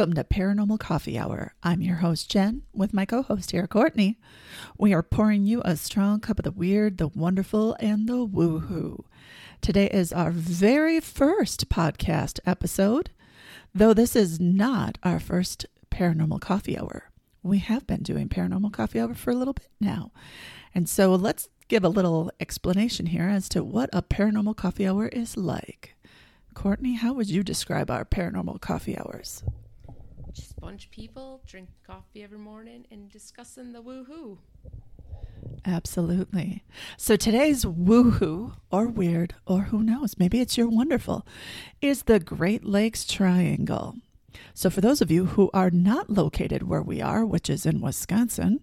Welcome to Paranormal Coffee Hour. I'm your host, Jen, with my co host here, Courtney. We are pouring you a strong cup of the weird, the wonderful, and the woohoo. Today is our very first podcast episode, though this is not our first Paranormal Coffee Hour. We have been doing Paranormal Coffee Hour for a little bit now. And so let's give a little explanation here as to what a Paranormal Coffee Hour is like. Courtney, how would you describe our paranormal coffee hours? Just bunch people drink coffee every morning and discussing the woohoo. Absolutely. So today's woohoo, or weird, or who knows, maybe it's your wonderful, is the Great Lakes Triangle. So for those of you who are not located where we are, which is in Wisconsin,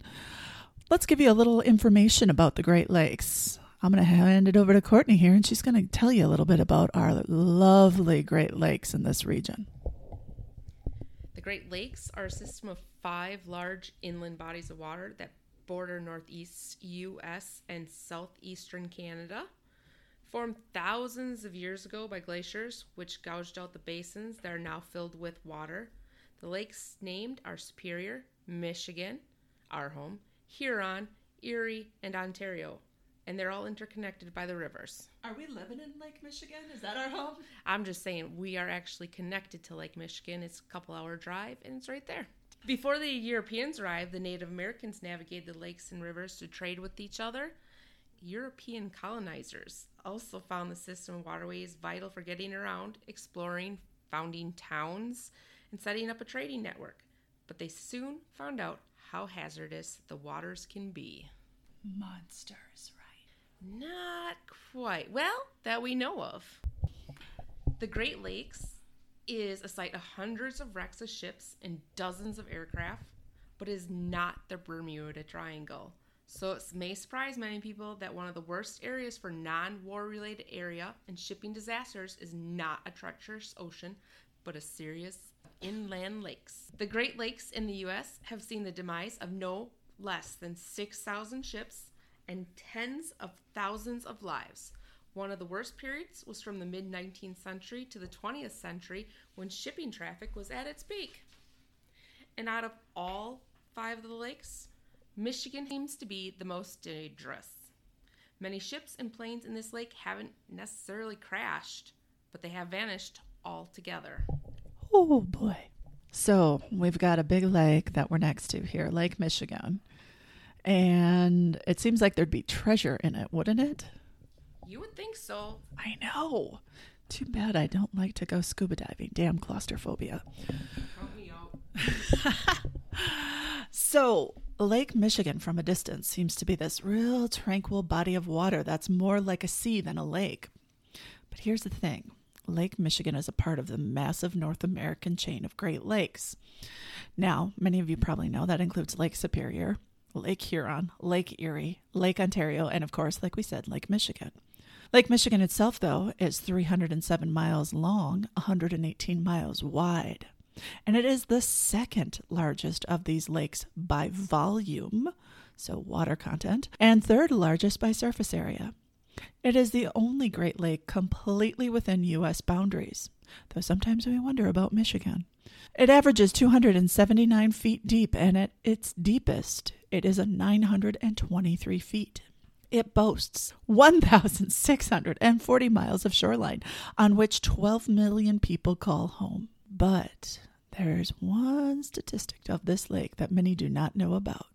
let's give you a little information about the Great Lakes. I'm going to hand it over to Courtney here, and she's going to tell you a little bit about our lovely Great Lakes in this region. Great Lakes are a system of five large inland bodies of water that border northeast U.S. and southeastern Canada. Formed thousands of years ago by glaciers, which gouged out the basins that are now filled with water. The lakes named are Superior, Michigan, our home, Huron, Erie, and Ontario and they're all interconnected by the rivers. Are we living in Lake Michigan? Is that our home? I'm just saying we are actually connected to Lake Michigan. It's a couple hour drive and it's right there. Before the Europeans arrived, the Native Americans navigated the lakes and rivers to trade with each other. European colonizers also found the system of waterways vital for getting around, exploring, founding towns, and setting up a trading network. But they soon found out how hazardous the waters can be. Monsters, not quite. Well, that we know of. The Great Lakes is a site of hundreds of wrecks of ships and dozens of aircraft, but is not the Bermuda Triangle. So it may surprise many people that one of the worst areas for non-war related area and shipping disasters is not a treacherous ocean, but a serious inland lakes. The Great Lakes in the US have seen the demise of no less than 6,000 ships, and tens of thousands of lives. One of the worst periods was from the mid 19th century to the 20th century when shipping traffic was at its peak. And out of all five of the lakes, Michigan seems to be the most dangerous. Many ships and planes in this lake haven't necessarily crashed, but they have vanished altogether. Oh boy. So we've got a big lake that we're next to here, Lake Michigan. And it seems like there'd be treasure in it, wouldn't it? You would think so. I know. Too bad I don't like to go scuba diving. Damn claustrophobia. Count me out. so, Lake Michigan from a distance seems to be this real tranquil body of water that's more like a sea than a lake. But here's the thing Lake Michigan is a part of the massive North American chain of Great Lakes. Now, many of you probably know that includes Lake Superior, Lake Huron, Lake Erie, Lake Ontario, and of course, like we said, Lake Michigan. Lake Michigan itself, though, is 307 miles long, 118 miles wide. And it is the second largest of these lakes by volume, so water content, and third largest by surface area. It is the only Great Lake completely within U.S. boundaries, though sometimes we wonder about Michigan. It averages 279 feet deep, and at its deepest, it is a 923 feet. It boasts 1,640 miles of shoreline, on which 12 million people call home. But there's one statistic of this lake that many do not know about.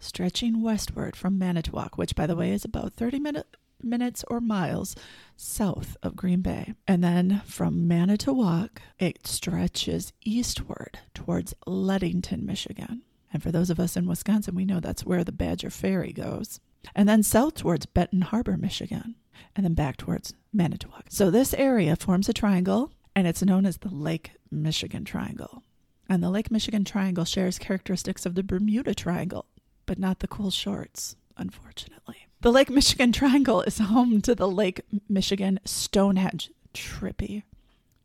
Stretching westward from Manitowoc, which, by the way, is about 30 minutes minutes or miles south of Green Bay. And then from Manitowoc, it stretches eastward towards Ludington, Michigan. And for those of us in Wisconsin, we know that's where the Badger Ferry goes. And then south towards Benton Harbor, Michigan. And then back towards Manitowoc. So this area forms a triangle, and it's known as the Lake Michigan Triangle. And the Lake Michigan Triangle shares characteristics of the Bermuda Triangle, but not the cool shorts, unfortunately. The Lake Michigan Triangle is home to the Lake Michigan Stonehenge. Trippy.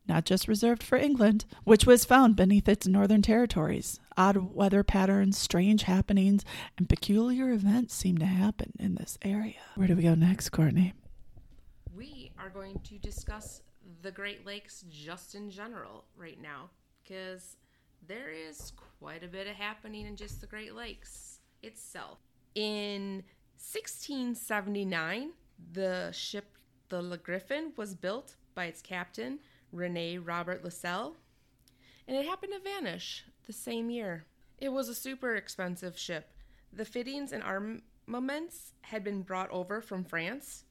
Not just reserved for England, which was found beneath its northern territories. Odd weather patterns, strange happenings, and peculiar events seem to happen in this area. Where do we go next, Courtney? We are going to discuss the Great Lakes just in general right now because there is quite a bit of happening in just the Great Lakes itself. In 1679, the ship the Le Griffon was built by its captain, Rene Robert Lasalle, and it happened to vanish the same year. It was a super expensive ship. The fittings and armaments had been brought over from France.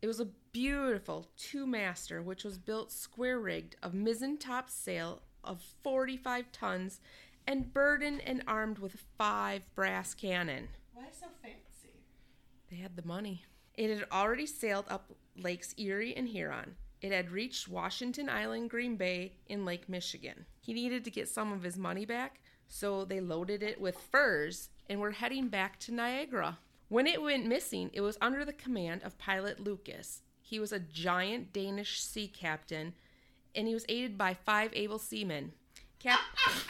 It was a beautiful two master, which was built square rigged, of mizzen top sail of 45 tons, and burdened and armed with five brass cannon. Why so fancy? They had the money. It had already sailed up Lakes Erie and Huron. It had reached Washington Island, Green Bay, in Lake Michigan. He needed to get some of his money back, so they loaded it with furs and were heading back to Niagara. When it went missing, it was under the command of pilot Lucas. He was a giant Danish sea captain, and he was aided by five able seamen. Cap-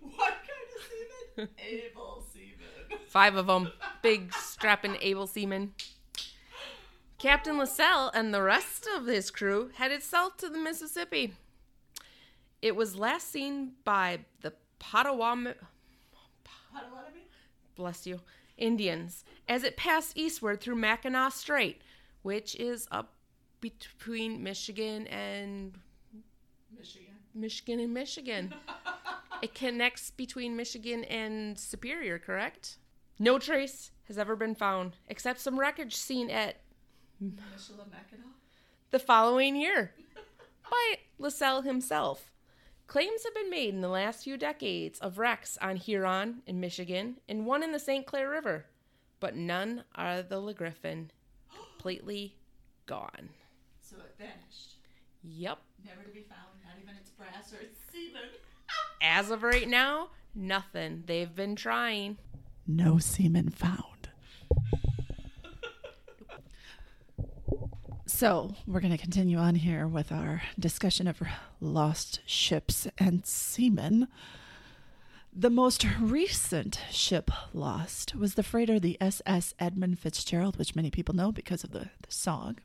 what kind of seaman? Able seaman. Five of them, big, strapping, able seamen. Captain LaSalle and the rest of his crew headed south to the Mississippi. It was last seen by the Potawatomi, Potawatomi? bless you, Indians as it passed eastward through Mackinac Strait, which is up between Michigan and Michigan. Michigan and Michigan. it connects between Michigan and Superior, correct? No trace has ever been found, except some wreckage seen at the following year by LaSalle himself. Claims have been made in the last few decades of wrecks on Huron in Michigan and one in the St. Clair River, but none are the Le Griffon. Completely gone. So it vanished. Yep. Never to be found, not even its brass or its seaman. As of right now, nothing. They've been trying. No seaman found. So, we're going to continue on here with our discussion of lost ships and seamen. The most recent ship lost was the freighter the SS Edmund Fitzgerald, which many people know because of the, the song.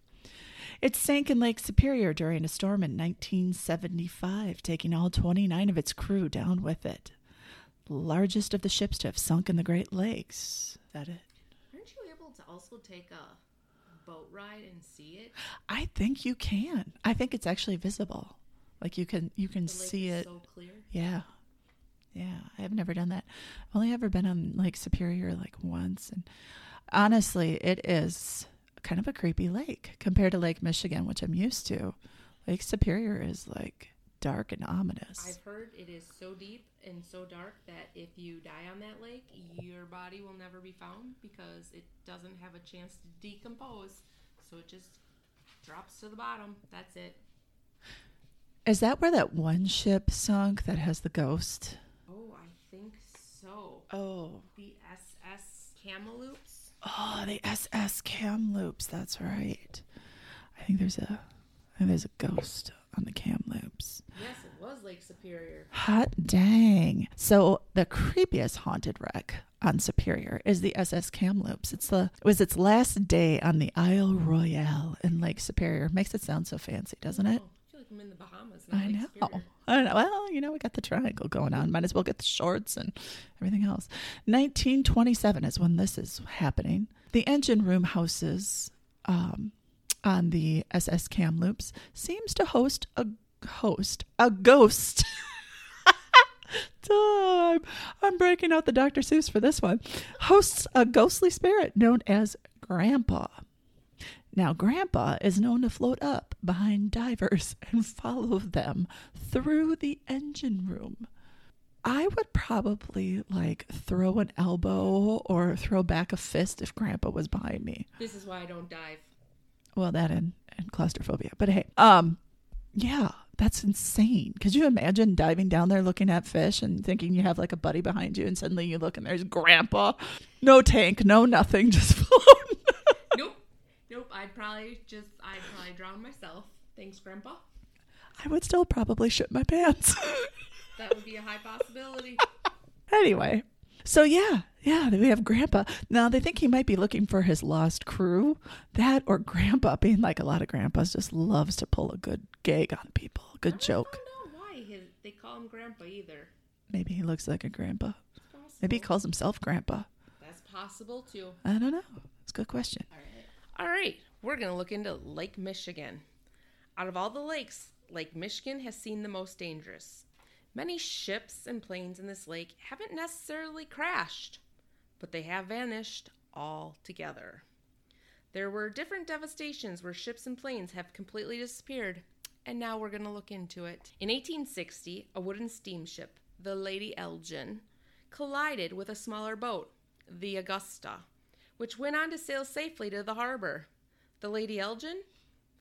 It sank in Lake Superior during a storm in 1975, taking all 29 of its crew down with it. Largest of the ships to have sunk in the Great Lakes. Is that it? Aren't you able to also take a boat ride and see it? I think you can. I think it's actually visible. Like you can you can see it. so clear. Yeah. Yeah, I have never done that. I've only ever been on Lake Superior like once and honestly, it is kind of a creepy lake compared to Lake Michigan, which I'm used to. Lake Superior is like dark and ominous. I've heard it is so deep and so dark that if you die on that lake, your body will never be found because it doesn't have a chance to decompose. So it just drops to the bottom. That's it. Is that where that one ship sunk that has the ghost? Oh, I think so. Oh. The SS Kamloops. Oh, the SS Kamloops. That's right. I think there's a I think there's a ghost on the Kamloops. Yes, it was Lake Superior. Hot dang. So the creepiest haunted wreck on Superior is the SS Kamloops. It's the it was its last day on the Isle Royale in Lake Superior. Makes it sound so fancy, doesn't it? Oh, I feel like I'm in the Bahamas. I know. I know. Well, you know, we got the triangle going on. Might as well get the shorts and everything else. 1927 is when this is happening. The engine room houses um, on the SS Kamloops seems to host a host a ghost. Time. I'm breaking out the Dr. Seuss for this one. Hosts a ghostly spirit known as Grandpa. Now, Grandpa is known to float up behind divers and follow them through the engine room. I would probably like throw an elbow or throw back a fist if Grandpa was behind me. This is why I don't dive. Well, that and, and claustrophobia. But hey, um, yeah, that's insane. Could you imagine diving down there looking at fish and thinking you have like a buddy behind you, and suddenly you look and there's Grandpa, no tank, no nothing, just floating. nope. Nope. I'd probably just, I'd probably drown myself. Thanks, Grandpa. I would still probably shit my pants. That would be a high possibility. Anyway, So yeah, yeah, we have Grandpa. Now they think he might be looking for his lost crew. That or Grandpa being like a lot of grandpas just loves to pull a good gag on people, good joke. I don't know why his, they call him Grandpa either. Maybe he looks like a grandpa. Maybe he calls himself Grandpa. That's possible too. I don't know. It's a good question. All right, we're going to look into Lake Michigan. Out of all the lakes, Lake Michigan has seen the most dangerous. Many ships and planes in this lake haven't necessarily crashed, but they have vanished altogether. There were different devastations where ships and planes have completely disappeared, and now we're going to look into it. In 1860, a wooden steamship, the Lady Elgin, collided with a smaller boat, the Augusta, which went on to sail safely to the harbor. The Lady Elgin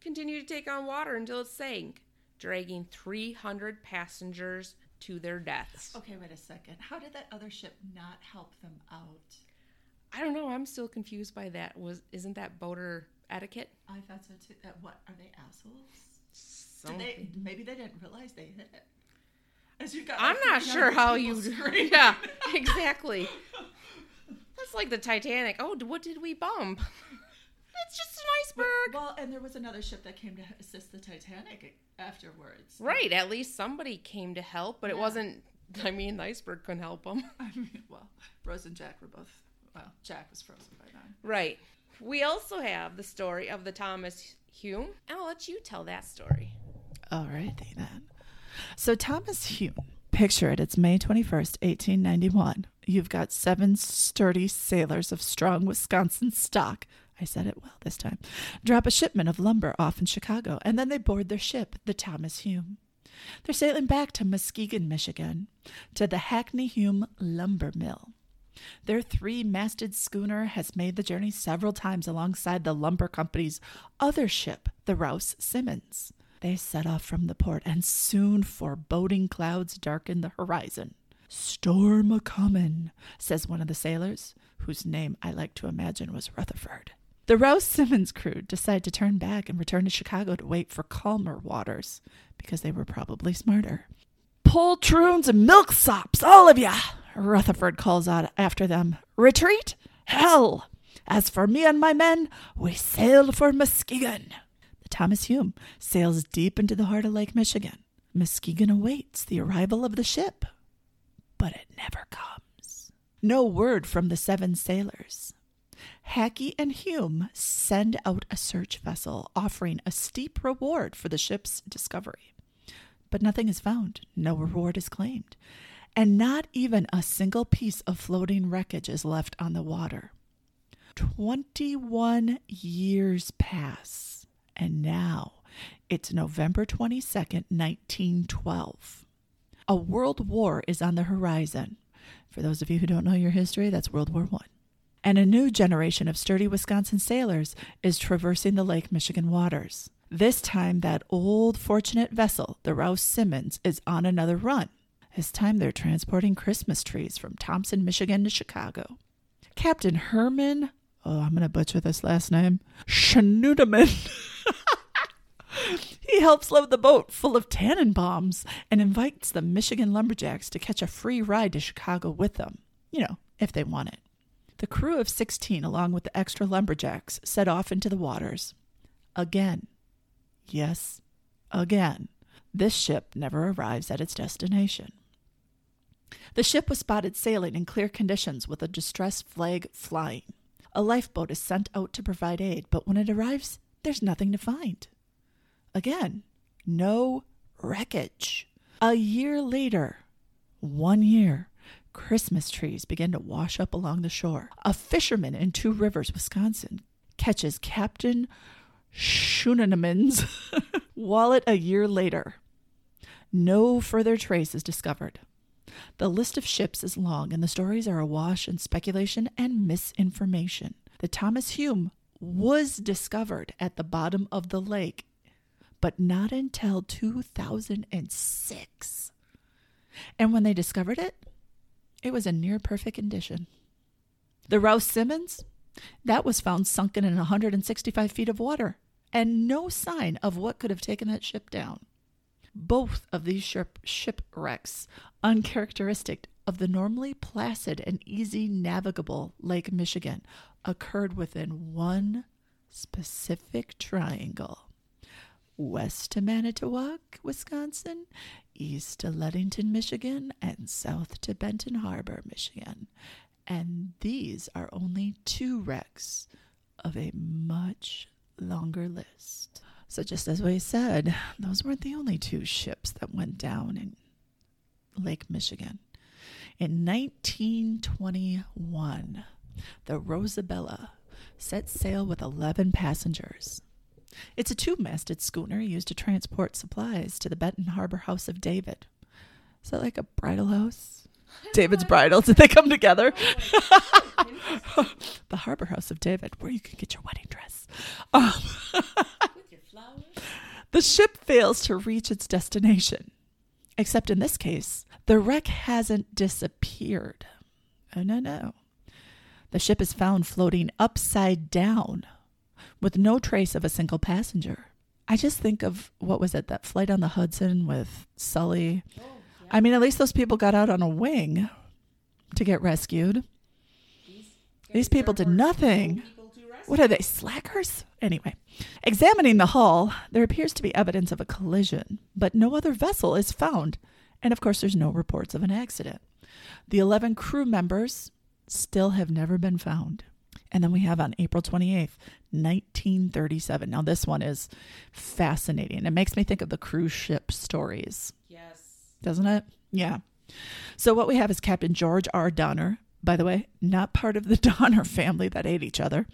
continued to take on water until it sank, dragging 300 passengers to their deaths. Okay, wait a second. How did that other ship not help them out? I don't know. I'm still confused by that. Was isn't that boater etiquette? I thought so too. Uh, what are they assholes? Did they, maybe they didn't realize they hit it. As you got, I'm like, not sure how you. Yeah, exactly. That's like the Titanic. Oh, what did we bump? It's just an iceberg. Well, and there was another ship that came to assist the Titanic eh, afterwards. Right. At least somebody came to help, but it wasn't. I mean, the iceberg couldn't help them. I mean, well, Rose and Jack were both. Well, Jack was frozen by then. Right. We also have the story of the Thomas Hume, and I'll let you tell that story. All right, then. So Thomas Hume, picture it. It's May twenty first, eighteen ninety one. You've got seven sturdy sailors of strong Wisconsin stock. I said it well this time. Drop a shipment of lumber off in Chicago, and then they board their ship, the Thomas Hume. They're sailing back to Muskegon, Michigan, to the Hackley Hume Lumber Mill. Their three masted schooner has made the journey several times alongside the lumber company's other ship, the Rouse Simmons. They set off from the port, and soon foreboding clouds darken the horizon. Storm a comin', says one of the sailors, whose name I like to imagine was Rutherford. The Rouse Simmons crew decide to turn back and return to Chicago to wait for calmer waters, because they were probably smarter. Poltroons and milksops, all of ya! Rutherford calls out after them. Retreat? Hell! As for me and my men, we sail for Muskegon. The Thomas Hume sails deep into the heart of Lake Michigan. Muskegon awaits the arrival of the ship, but it never comes. No word from the seven sailors. Hackley and Hume send out a search vessel offering a steep reward for the ship's discovery. But nothing is found, no reward is claimed, and not even a single piece of floating wreckage is left on the water. 21 years pass, and now it's November 22nd, 1912. A world war is on the horizon. For those of you who don't know your history, that's World War One. And a new generation of sturdy Wisconsin sailors is traversing the Lake Michigan waters. This time, that old fortunate vessel, the Rouse Simmons, is on another run. This time, they're transporting Christmas trees from Thompson, Michigan to Chicago. Captain Herman, oh, I'm going to butcher this last name, Schnudeman. he helps load the boat full of Tannenbaums and invites the Michigan lumberjacks to catch a free ride to Chicago with them, you know, if they want it. The crew of 16, along with the extra lumberjacks, set off into the waters. Again. Yes, again. This ship never arrives at its destination. The ship was spotted sailing in clear conditions with a distress flag flying. A lifeboat is sent out to provide aid, but when it arrives, there's nothing to find. Again, no wreckage. A year later, one year, Christmas trees begin to wash up along the shore. A fisherman in Two Rivers, Wisconsin, catches Captain Schuenemann's wallet a year later. No further trace is discovered. The list of ships is long, and the stories are awash in speculation and misinformation. The Thomas Hume was discovered at the bottom of the lake, but not until 2006. And when they discovered it, it was in near perfect condition. The Rouse Simmons, that was found sunken in 165 feet of water, and no sign of what could have taken that ship down. Both of these ship shipwrecks, uncharacteristic of the normally placid and easy navigable Lake Michigan occurred within one specific triangle west to Manitowoc, Wisconsin, east to Ludington, Michigan, and south to Benton Harbor, Michigan. And these are only two wrecks of a much longer list. So, just as we said, those weren't the only two ships that went down in Lake Michigan. In 1921, the Rosabella set sail with 11 passengers. It's a two masted schooner used to transport supplies to the Benton Harbor House of David. Is that like a bridal house? David's bridal. Did they come together? the Harbor House of David, where you can get your wedding dress. Um, With your flowers. the ship fails to reach its destination. Except in this case, the wreck hasn't disappeared. Oh, no, no. The ship is found floating upside down with no trace of a single passenger. I just think of what was it, that flight on the Hudson with Sully? Oh, yeah. I mean, at least those people got out on a wing to get rescued. These, These people did nothing. people. What are they, slackers? Anyway, examining the hull, there appears to be evidence of a collision, but no other vessel is found. And of course, there's no reports of an accident. The 11 crew members still have never been found. And then we have on April 28th, 1937. Now, this one is fascinating. It makes me think of the cruise ship stories Yes. doesn't it? Yeah. So what we have is Captain George R. Donner. By the way, not part of the Donner family that ate each other.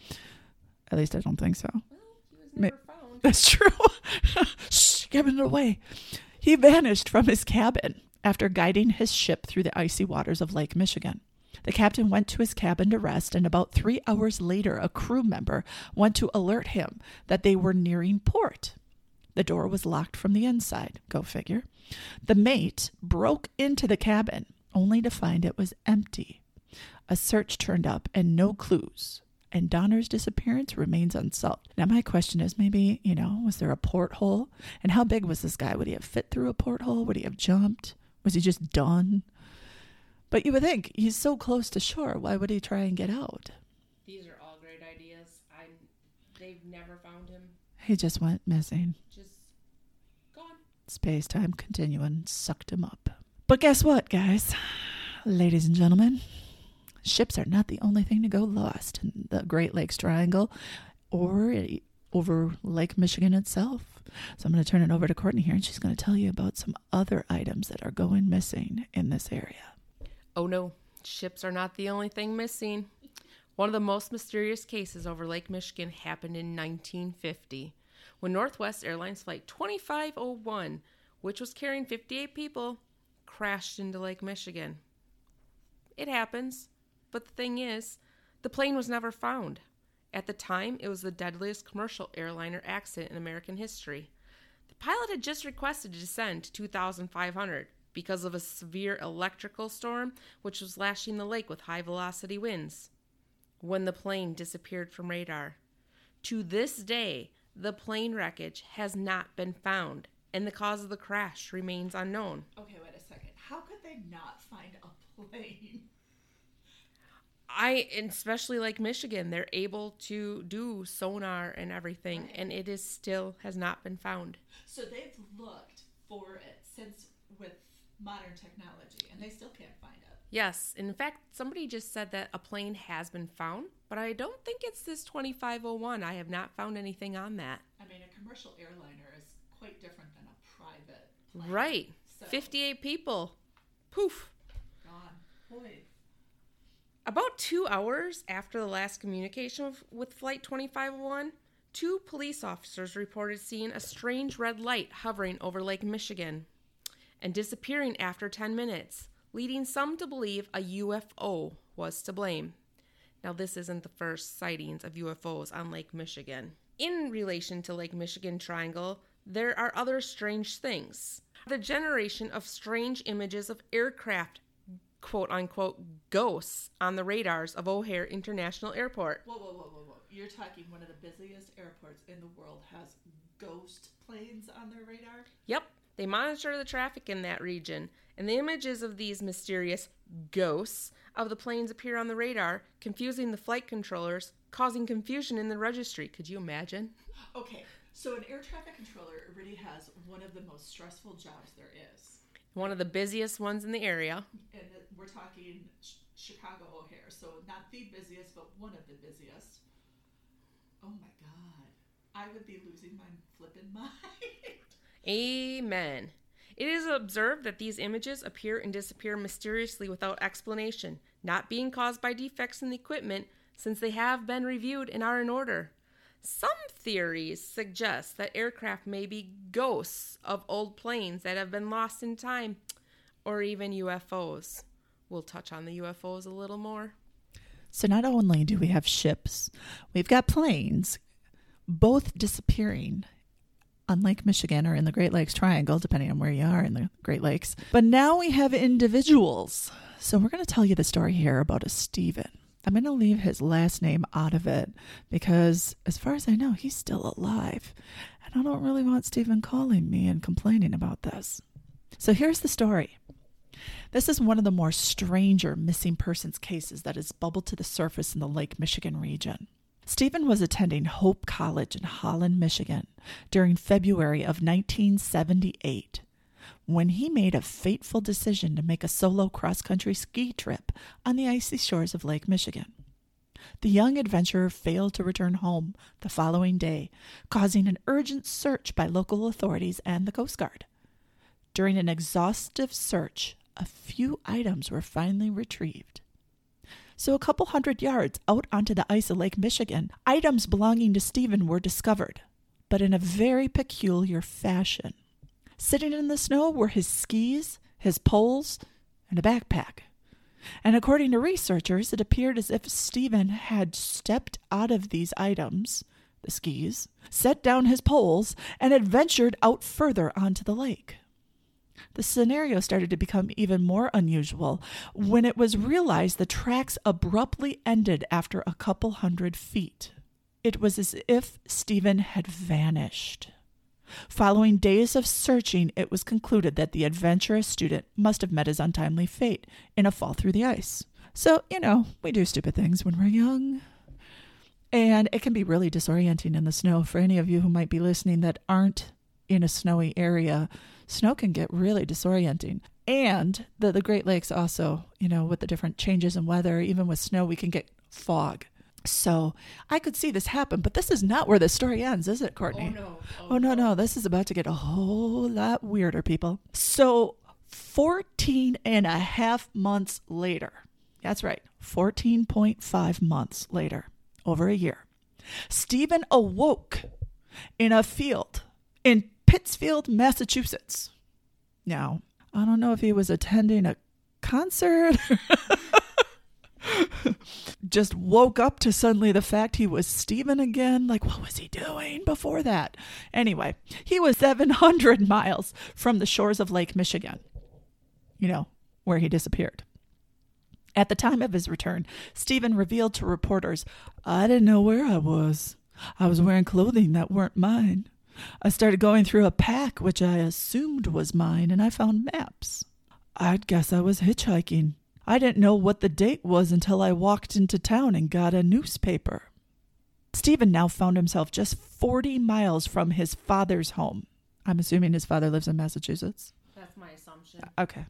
At least I don't think so. Well, he was never found. That's true. Shh, giving it away. He vanished from his cabin after guiding his ship through the icy waters of Lake Michigan. The captain went to his cabin to rest, and about three hours later, a crew member went to alert him that they were nearing port. The door was locked from the inside. Go figure. The mate broke into the cabin only to find it was empty. A search turned up and no clues. And Donner's disappearance remains unsolved. Now, my question is maybe, you know, was there a porthole? And how big was this guy? Would he have fit through a porthole? Would he have jumped? Was he just done? But you would think he's so close to shore. Why would he try and get out? These are all great ideas. I. They've never found him. He just went missing. Just gone. Space time continuum sucked him up. But guess what, guys? Ladies and gentlemen, ships are not the only thing to go lost in the Great Lakes Triangle or over Lake Michigan itself. So I'm going to turn it over to Courtney here, and she's going to tell you about some other items that are going missing in this area. Oh no, ships are not the only thing missing. One of the most mysterious cases over Lake Michigan happened in 1950 when Northwest Airlines Flight 2501, which was carrying 58 people, crashed into Lake Michigan. It happens, but the thing is, the plane was never found. At the time, it was the deadliest commercial airliner accident in American history. The pilot had just requested to descend to 2,500 because of a severe electrical storm which was lashing the lake with high velocity winds. When the plane disappeared from radar. To this day, the plane wreckage has not been found, and the cause of the crash remains unknown. Okay, wait a second. How could they not find a plane? I, especially like Michigan, they're able to do sonar and everything, and it is still has not been found. So they've looked for it since modern technology, and they still can't find it. Yes, in fact, somebody just said that a plane has been found, but I don't think it's this 2501. I have not found anything on that. I mean, a commercial airliner is quite different than a private plane. Right. So- 58 people. Poof. Gone. Boy. About two hours after the last communication with, with Flight 2501, two police officers reported seeing a strange red light hovering over Lake Michigan and disappearing after 10 minutes, leading some to believe a UFO was to blame. Now, this isn't the first sightings of UFOs on Lake Michigan. In relation to Lake Michigan Triangle, there are other strange things. The generation of strange images of aircraft quote unquote ghosts on the radars of O'Hare International Airport. Whoa, whoa, whoa, whoa, whoa. You're talking one of the busiest airports in the world has ghost planes on their radar? Yep, they monitor the traffic in that region, and the images of these mysterious ghosts of the planes appear on the radar, confusing the flight controllers, causing confusion in the registry. Could you imagine? Okay, so an air traffic controller really has one of the most stressful jobs there is. One of the busiest ones in the area. And we're talking Ch- Chicago O'Hare, so not the busiest, but one of the busiest. Oh my God. I would be losing my flippin' mind. Amen. It is observed that these images appear and disappear mysteriously without explanation, not being caused by defects in the equipment, since they have been reviewed and are in order. Some theories suggest that aircraft may be ghosts of old planes that have been lost in time, or even UFOs. We'll touch on the UFOs a little more. So not only do we have ships, we've got planes, both disappearing on Lake Michigan or in the Great Lakes Triangle, depending on where you are in the Great Lakes. But now we have individuals. So we're going to tell you the story here about a Stephen. I'm going to leave his last name out of it because, as far as I know, he's still alive. And I don't really want Stephen calling me and complaining about this. So here's the story. This is one of the more stranger missing persons cases that has bubbled to the surface in the Lake Michigan region. Stephen was attending Hope College in Holland, Michigan during February of 1978 when he made a fateful decision to make a solo cross country ski trip on the icy shores of Lake Michigan. The young adventurer failed to return home the following day, causing an urgent search by local authorities and the Coast Guard. During an exhaustive search, a few items were finally retrieved. So, a couple hundred yards out onto the ice of Lake Michigan, items belonging to Stephen were discovered, but in a very peculiar fashion. Sitting in the snow were his skis, his poles, and a backpack. And according to researchers, it appeared as if Stephen had stepped out of these items, the skis, set down his poles, and had ventured out further onto the lake. The scenario started to become even more unusual when it was realized the tracks abruptly ended after a couple hundred feet. It was as if Stephen had vanished. Following days of searching, it was concluded that the adventurous student must have met his untimely fate in a fall through the ice. So, you know, we do stupid things when we're young. And it can be really disorienting in the snow for any of you who might be listening that aren't in a snowy area. Snow can get really disorienting. And the, the Great Lakes also, you know, with the different changes in weather, even with snow, we can get fog. So I could see this happen, but this is not where the story ends, is it, Courtney? Oh, no. Oh, oh no, no. This is about to get a whole lot weirder, people. So 14 and a half months later, that's right, 14.5 months later, over a year, Stephen awoke in a field in Pittsfield, Massachusetts. Now, I don't know if he was attending a concert. Just woke up to suddenly the fact he was Stephen again. Like, what was he doing before that? Anyway, he was 700 miles from the shores of Lake Michigan, you know, where he disappeared. At the time of his return, Stephen revealed to reporters, I didn't know where I was. I was wearing clothing that weren't mine. I started going through a pack which I assumed was mine, and I found maps. I'd guess I was hitchhiking. I didn't know what the date was until I walked into town and got a newspaper. Stephen now found himself just 40 miles from his father's home. I'm assuming his father lives in Massachusetts. That's my assumption. Okay.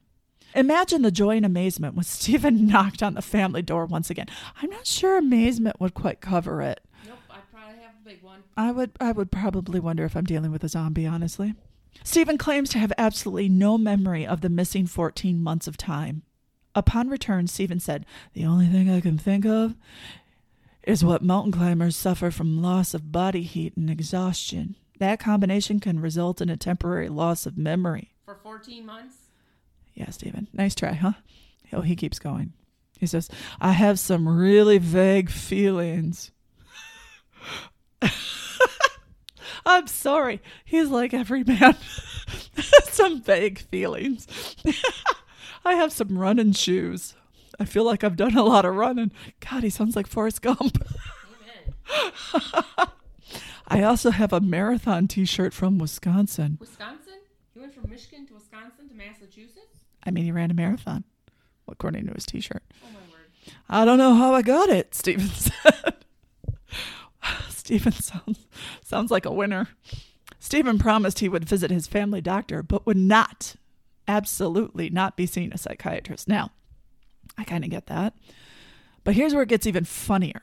Imagine the joy and amazement when Stephen knocked on the family door once again. I'm not sure amazement would quite cover it. Nope, I probably have a big one. I would I would probably wonder if I'm dealing with a zombie, honestly. Stephen claims to have absolutely no memory of the missing 14 months of time. Upon return, Stephen said, The only thing I can think of is what mountain climbers suffer from loss of body heat and exhaustion. That combination can result in a temporary loss of memory. For 14 months? Yeah, Stephen. Nice try, huh? Oh, he keeps going. He says, I have some really vague feelings. I'm sorry. He's like every man. some vague feelings. I have some running shoes. I feel like I've done a lot of running. God, he sounds like Forrest Gump. I also have a marathon t shirt from Wisconsin. Wisconsin? He went from Michigan to Wisconsin to Massachusetts? I mean, he ran a marathon. according to his t shirt. Oh my word. I don't know how I got it, Stephen said. Stephen sounds, sounds like a winner. Stephen promised he would visit his family doctor, but would not, absolutely not be seeing a psychiatrist. Now, I kind of get that. But here's where it gets even funnier.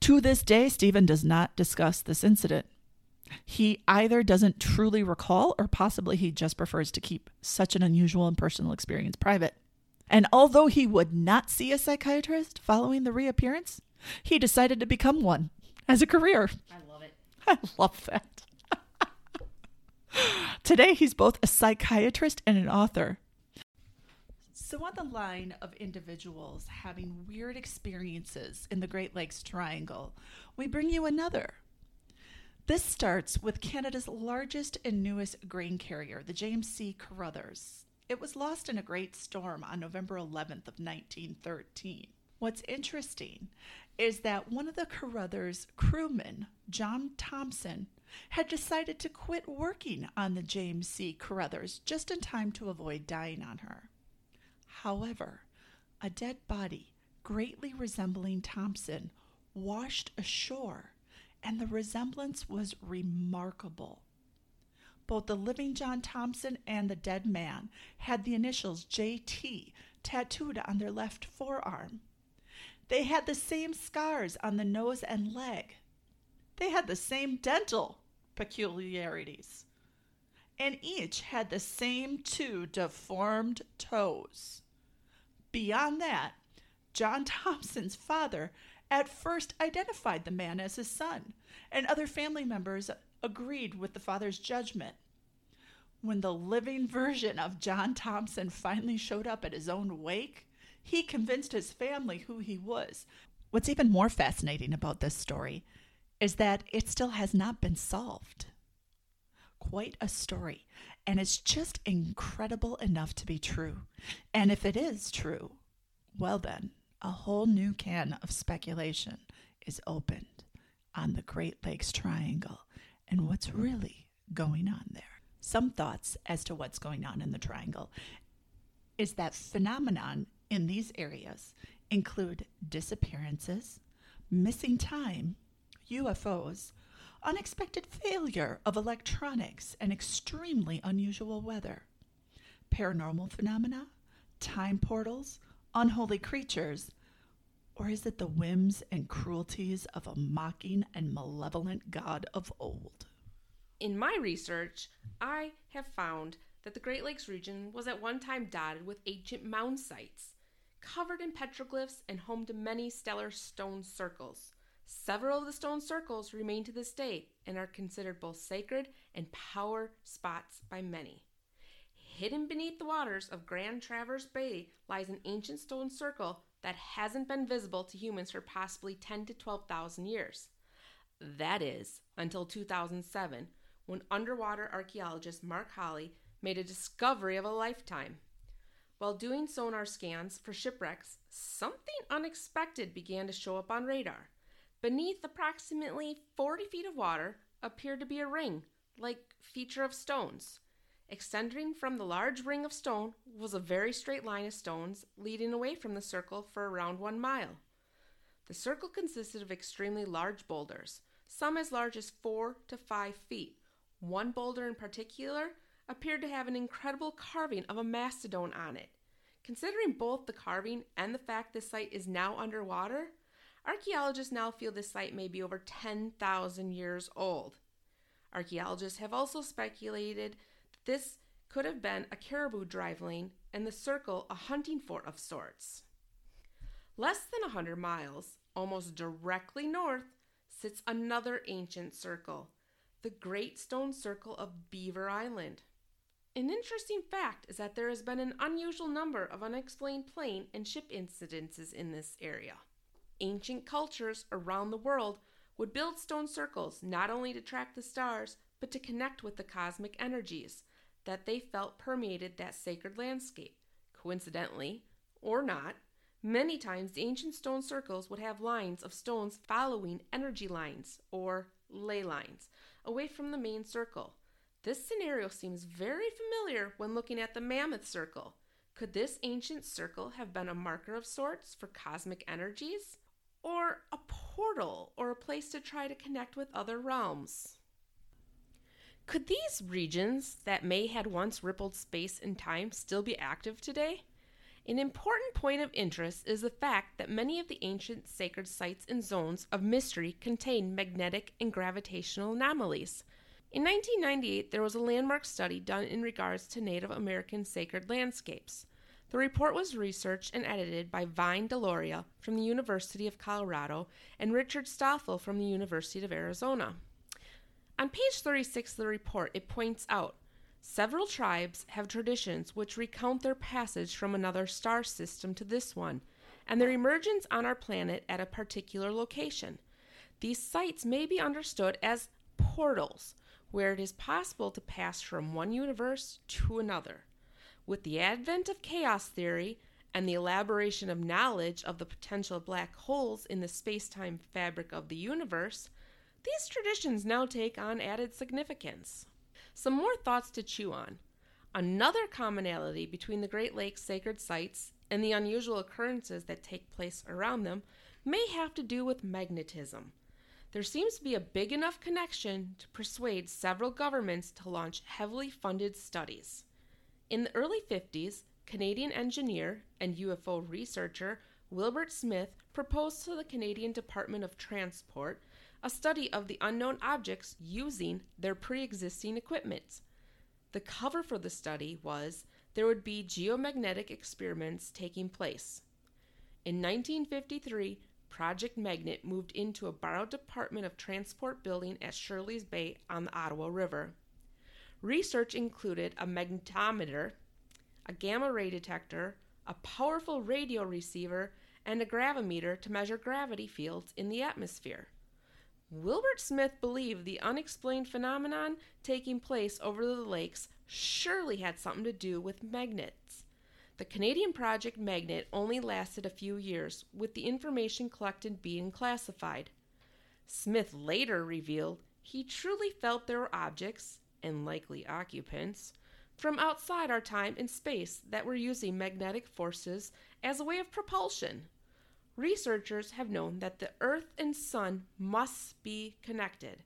To this day, Stephen does not discuss this incident. He either doesn't truly recall or possibly he just prefers to keep such an unusual and personal experience private. And although he would not see a psychiatrist following the reappearance, he decided to become one as a career. I love it. I love that. Today, he's both a psychiatrist and an author. So, on the line of individuals having weird experiences in the Great Lakes Triangle, we bring you another. This starts with Canada's largest and newest grain carrier, the James C. Carruthers. It was lost in a great storm on November 11th of 1913. What's interesting is that one of the Carruthers crewmen, John Thompson, had decided to quit working on the James C. Carruthers just in time to avoid dying on her. However, a dead body, greatly resembling Thompson, washed ashore, and the resemblance was remarkable. Both the living John Thompson and the dead man had the initials JT tattooed on their left forearm. They had the same scars on the nose and leg. They had the same dental peculiarities. And each had the same two deformed toes. Beyond that, John Thompson's father at first identified the man as his son, and other family members agreed with the father's judgment. When the living version of John Thompson finally showed up at his own wake, he convinced his family who he was. What's even more fascinating about this story is that it still has not been solved. Quite a story, and it's just incredible enough to be true. And if it is true, well, then, a whole new can of speculation is opened on the Great Lakes Triangle and what's really going on there. Some thoughts as to what's going on in the triangle is that phenomenon in these areas include disappearances, missing time, UFOs, unexpected failure of electronics, and extremely unusual weather, paranormal phenomena, time portals, unholy creatures, or is it the whims and cruelties of a mocking and malevolent god of old? In my research, I have found that the Great Lakes region was at one time dotted with ancient mound sites, covered in petroglyphs and home to many stellar stone circles. Several of the stone circles remain to this day and are considered both sacred and power spots by many. Hidden beneath the waters of Grand Traverse Bay lies an ancient stone circle that hasn't been visible to humans for possibly 10 to 12,000 years. That is, until 2007, when underwater archaeologist Mark Holley made a discovery of a lifetime. While doing sonar scans for shipwrecks, something unexpected began to show up on radar. Beneath approximately 40 feet of water appeared to be a ring, like feature of stones. Extending from the large ring of stone was a very straight line of stones leading away from the circle for around one mile. The circle consisted of extremely large boulders, some as large as four to five feet. One boulder in particular appeared to have an incredible carving of a mastodon on it. Considering both the carving and the fact this site is now underwater, archaeologists now feel this site may be over 10,000 years old. Archaeologists have also speculated that this could have been a caribou drive lane and the circle a hunting fort of sorts. Less than a 100 miles, almost directly north, sits another ancient circle, the Great Stone Circle of Beaver Island. An interesting fact is that there has been an unusual number of unexplained plane and ship incidences in this area. Ancient cultures around the world would build stone circles not only to track the stars, but to connect with the cosmic energies that they felt permeated that sacred landscape. Coincidentally, or not, many times the ancient stone circles would have lines of stones following energy lines, or ley lines, away from the main circle. This scenario seems very familiar when looking at the Mammoth Circle. Could this ancient circle have been a marker of sorts for cosmic energies? Or a portal or a place to try to connect with other realms? Could these regions that may had once rippled space and time still be active today? An important point of interest is the fact that many of the ancient sacred sites and zones of mystery contain magnetic and gravitational anomalies. In 1998, there was a landmark study done in regards to Native American sacred landscapes. The report was researched and edited by Vine Deloria from the University of Colorado and Richard Stoffle from the University of Arizona. On page 36 of the report, it points out several tribes have traditions which recount their passage from another star system to this one and their emergence on our planet at a particular location. These sites may be understood as portals, where it is possible to pass from one universe to another. With the advent of chaos theory and the elaboration of knowledge of the potential black holes in the space time fabric of the universe, these traditions now take on added significance. Some more thoughts to chew on. Another commonality between the Great Lakes sacred sites and the unusual occurrences that take place around them may have to do with magnetism. There seems to be a big enough connection to persuade several governments to launch heavily funded studies. In the early 50s, Canadian engineer and UFO researcher Wilbert Smith proposed to the Canadian Department of Transport a study of the unknown objects using their pre existing equipment. The cover for the study was there would be geomagnetic experiments taking place. In 1953, Project Magnet moved into a borrowed Department of Transport building at Shirley's Bay on the Ottawa River. Research included a magnetometer, a gamma ray detector, a powerful radio receiver, and a gravimeter to measure gravity fields in the atmosphere. Wilbert Smith believed the unexplained phenomenon taking place over the lakes surely had something to do with magnets. The Canadian Project Magnet only lasted a few years, with the information collected being classified. Smith later revealed he truly felt there were objects, and likely occupants, from outside our time and space that were using magnetic forces as a way of propulsion. Researchers have known that the Earth and Sun must be connected.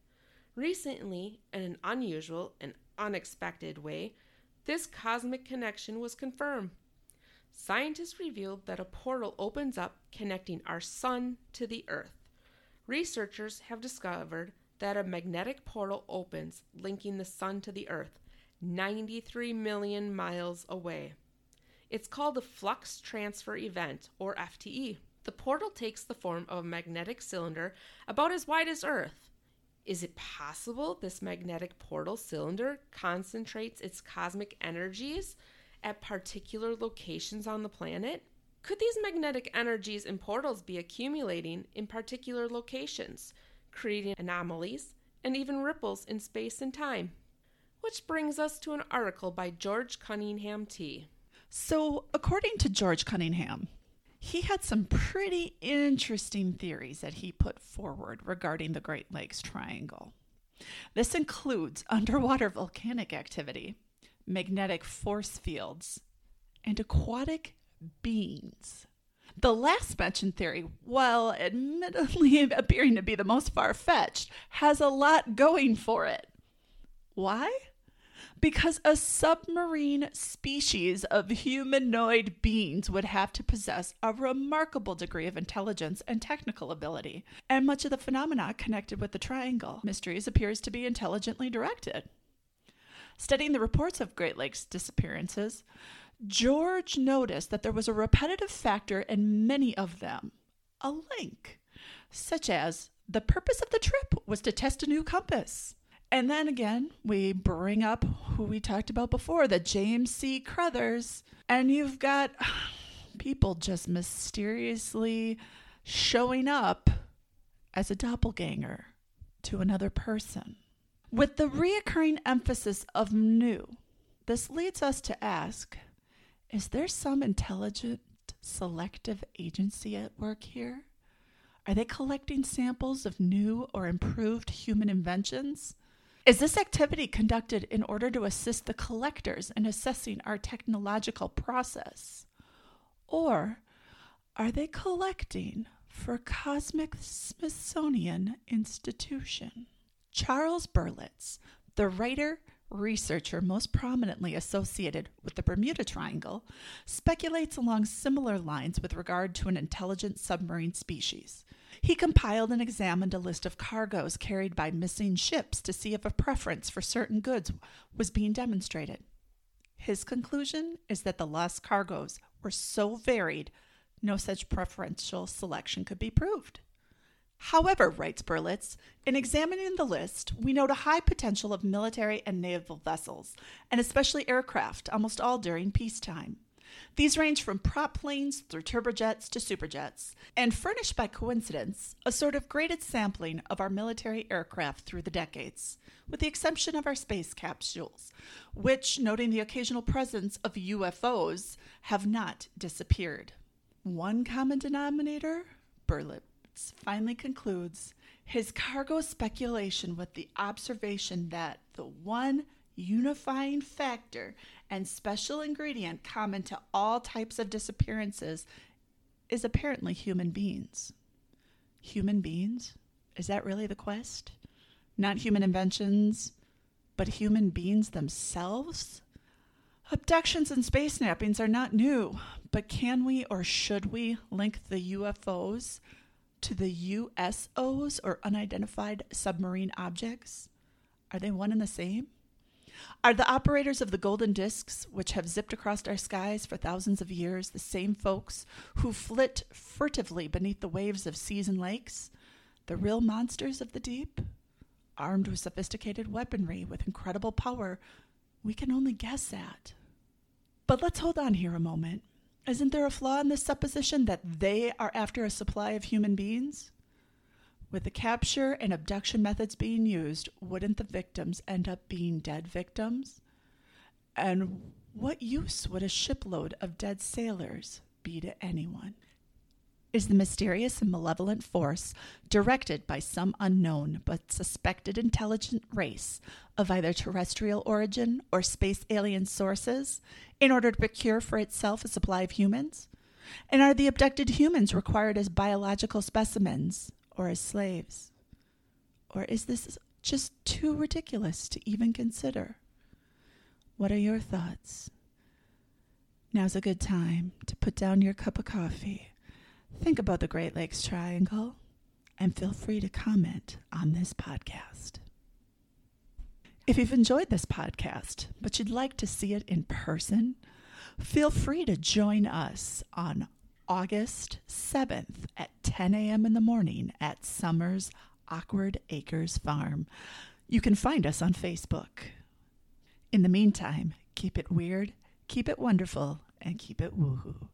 Recently, in an unusual and unexpected way, this cosmic connection was confirmed. Scientists revealed that a portal opens up connecting our Sun to the Earth. Researchers have discovered that a magnetic portal opens linking the Sun to the Earth 93 million miles away. It's called the Flux Transfer Event, or FTE. The portal takes the form of a magnetic cylinder about as wide as Earth. Is it possible this magnetic portal cylinder concentrates its cosmic energies at particular locations on the planet? Could these magnetic energies and portals be accumulating in particular locations, creating anomalies and even ripples in space and time? Which brings us to an article by George Cunningham T. So, according to George Cunningham, he had some pretty interesting theories that he put forward regarding the Great Lakes Triangle. This includes underwater volcanic activity, magnetic force fields, and aquatic beings. The last mentioned theory, while admittedly appearing to be the most far fetched, has a lot going for it. Why? because a submarine species of humanoid beings would have to possess a remarkable degree of intelligence and technical ability, and much of the phenomena connected with the triangle mysteries appears to be intelligently directed. Studying the reports of Great Lakes disappearances, George noticed that there was a repetitive factor in many of them a link, such as the purpose of the trip was to test a new compass and then again, we bring up who we talked about before, the James C. Crothers, and you've got people just mysteriously showing up as a doppelganger to another person. With the reoccurring emphasis of new, this leads us to ask is there some intelligent selective agency at work here? Are they collecting samples of new or improved human inventions? Is this activity conducted in order to assist the collectors in assessing our technological process? Or are they collecting for Cosmic Smithsonian Institution? Charles Berlitz, the writer, researcher most prominently associated with the Bermuda Triangle, speculates along similar lines with regard to an intelligent submarine species. He compiled and examined a list of cargoes carried by missing ships to see if a preference for certain goods was being demonstrated. His conclusion is that the lost cargoes were so varied, no such preferential selection could be proved. However, writes Berlitz, in examining the list, we note a high potential of military and naval vessels, and especially aircraft, almost all during peacetime. These range from prop planes through turbojets to superjets, and furnish by coincidence a sort of graded sampling of our military aircraft through the decades, with the exception of our space capsules, which, noting the occasional presence of UFOs, have not disappeared. One common denominator? Berlitz finally concludes his cargo speculation with the observation that the one unifying factor and special ingredient common to all types of disappearances is apparently human beings. Human beings? Is that really the quest? Not human inventions, but human beings themselves? Abductions and space nappings are not new, but can we or should we link the UFOs to the USOs or unidentified submarine objects? Are they one and the same? Are the operators of the golden discs, which have zipped across our skies for thousands of years, the same folks who flit furtively beneath the waves of seas and lakes? The real monsters of the deep? Armed with sophisticated weaponry with incredible power, we can only guess at. But let's hold on here a moment. Isn't there a flaw in this supposition that they are after a supply of human beings? With the capture and abduction methods being used, wouldn't the victims end up being dead victims? And what use would a shipload of dead sailors be to anyone? Is the mysterious and malevolent force directed by some unknown but suspected intelligent race of either terrestrial origin or space alien sources in order to procure for itself a supply of humans? And are the abducted humans required as biological specimens or as slaves? Or is this just too ridiculous to even consider? What are your thoughts? Now's a good time to put down your cup of coffee, think about the Great Lakes Triangle, and feel free to comment on this podcast. If you've enjoyed this podcast, but you'd like to see it in person, feel free to join us on August 7th at 10 a.m. in the morning at Summers Awkward Acres Farm. You can find us on Facebook. In the meantime, keep it weird, keep it wonderful, and keep it woohoo.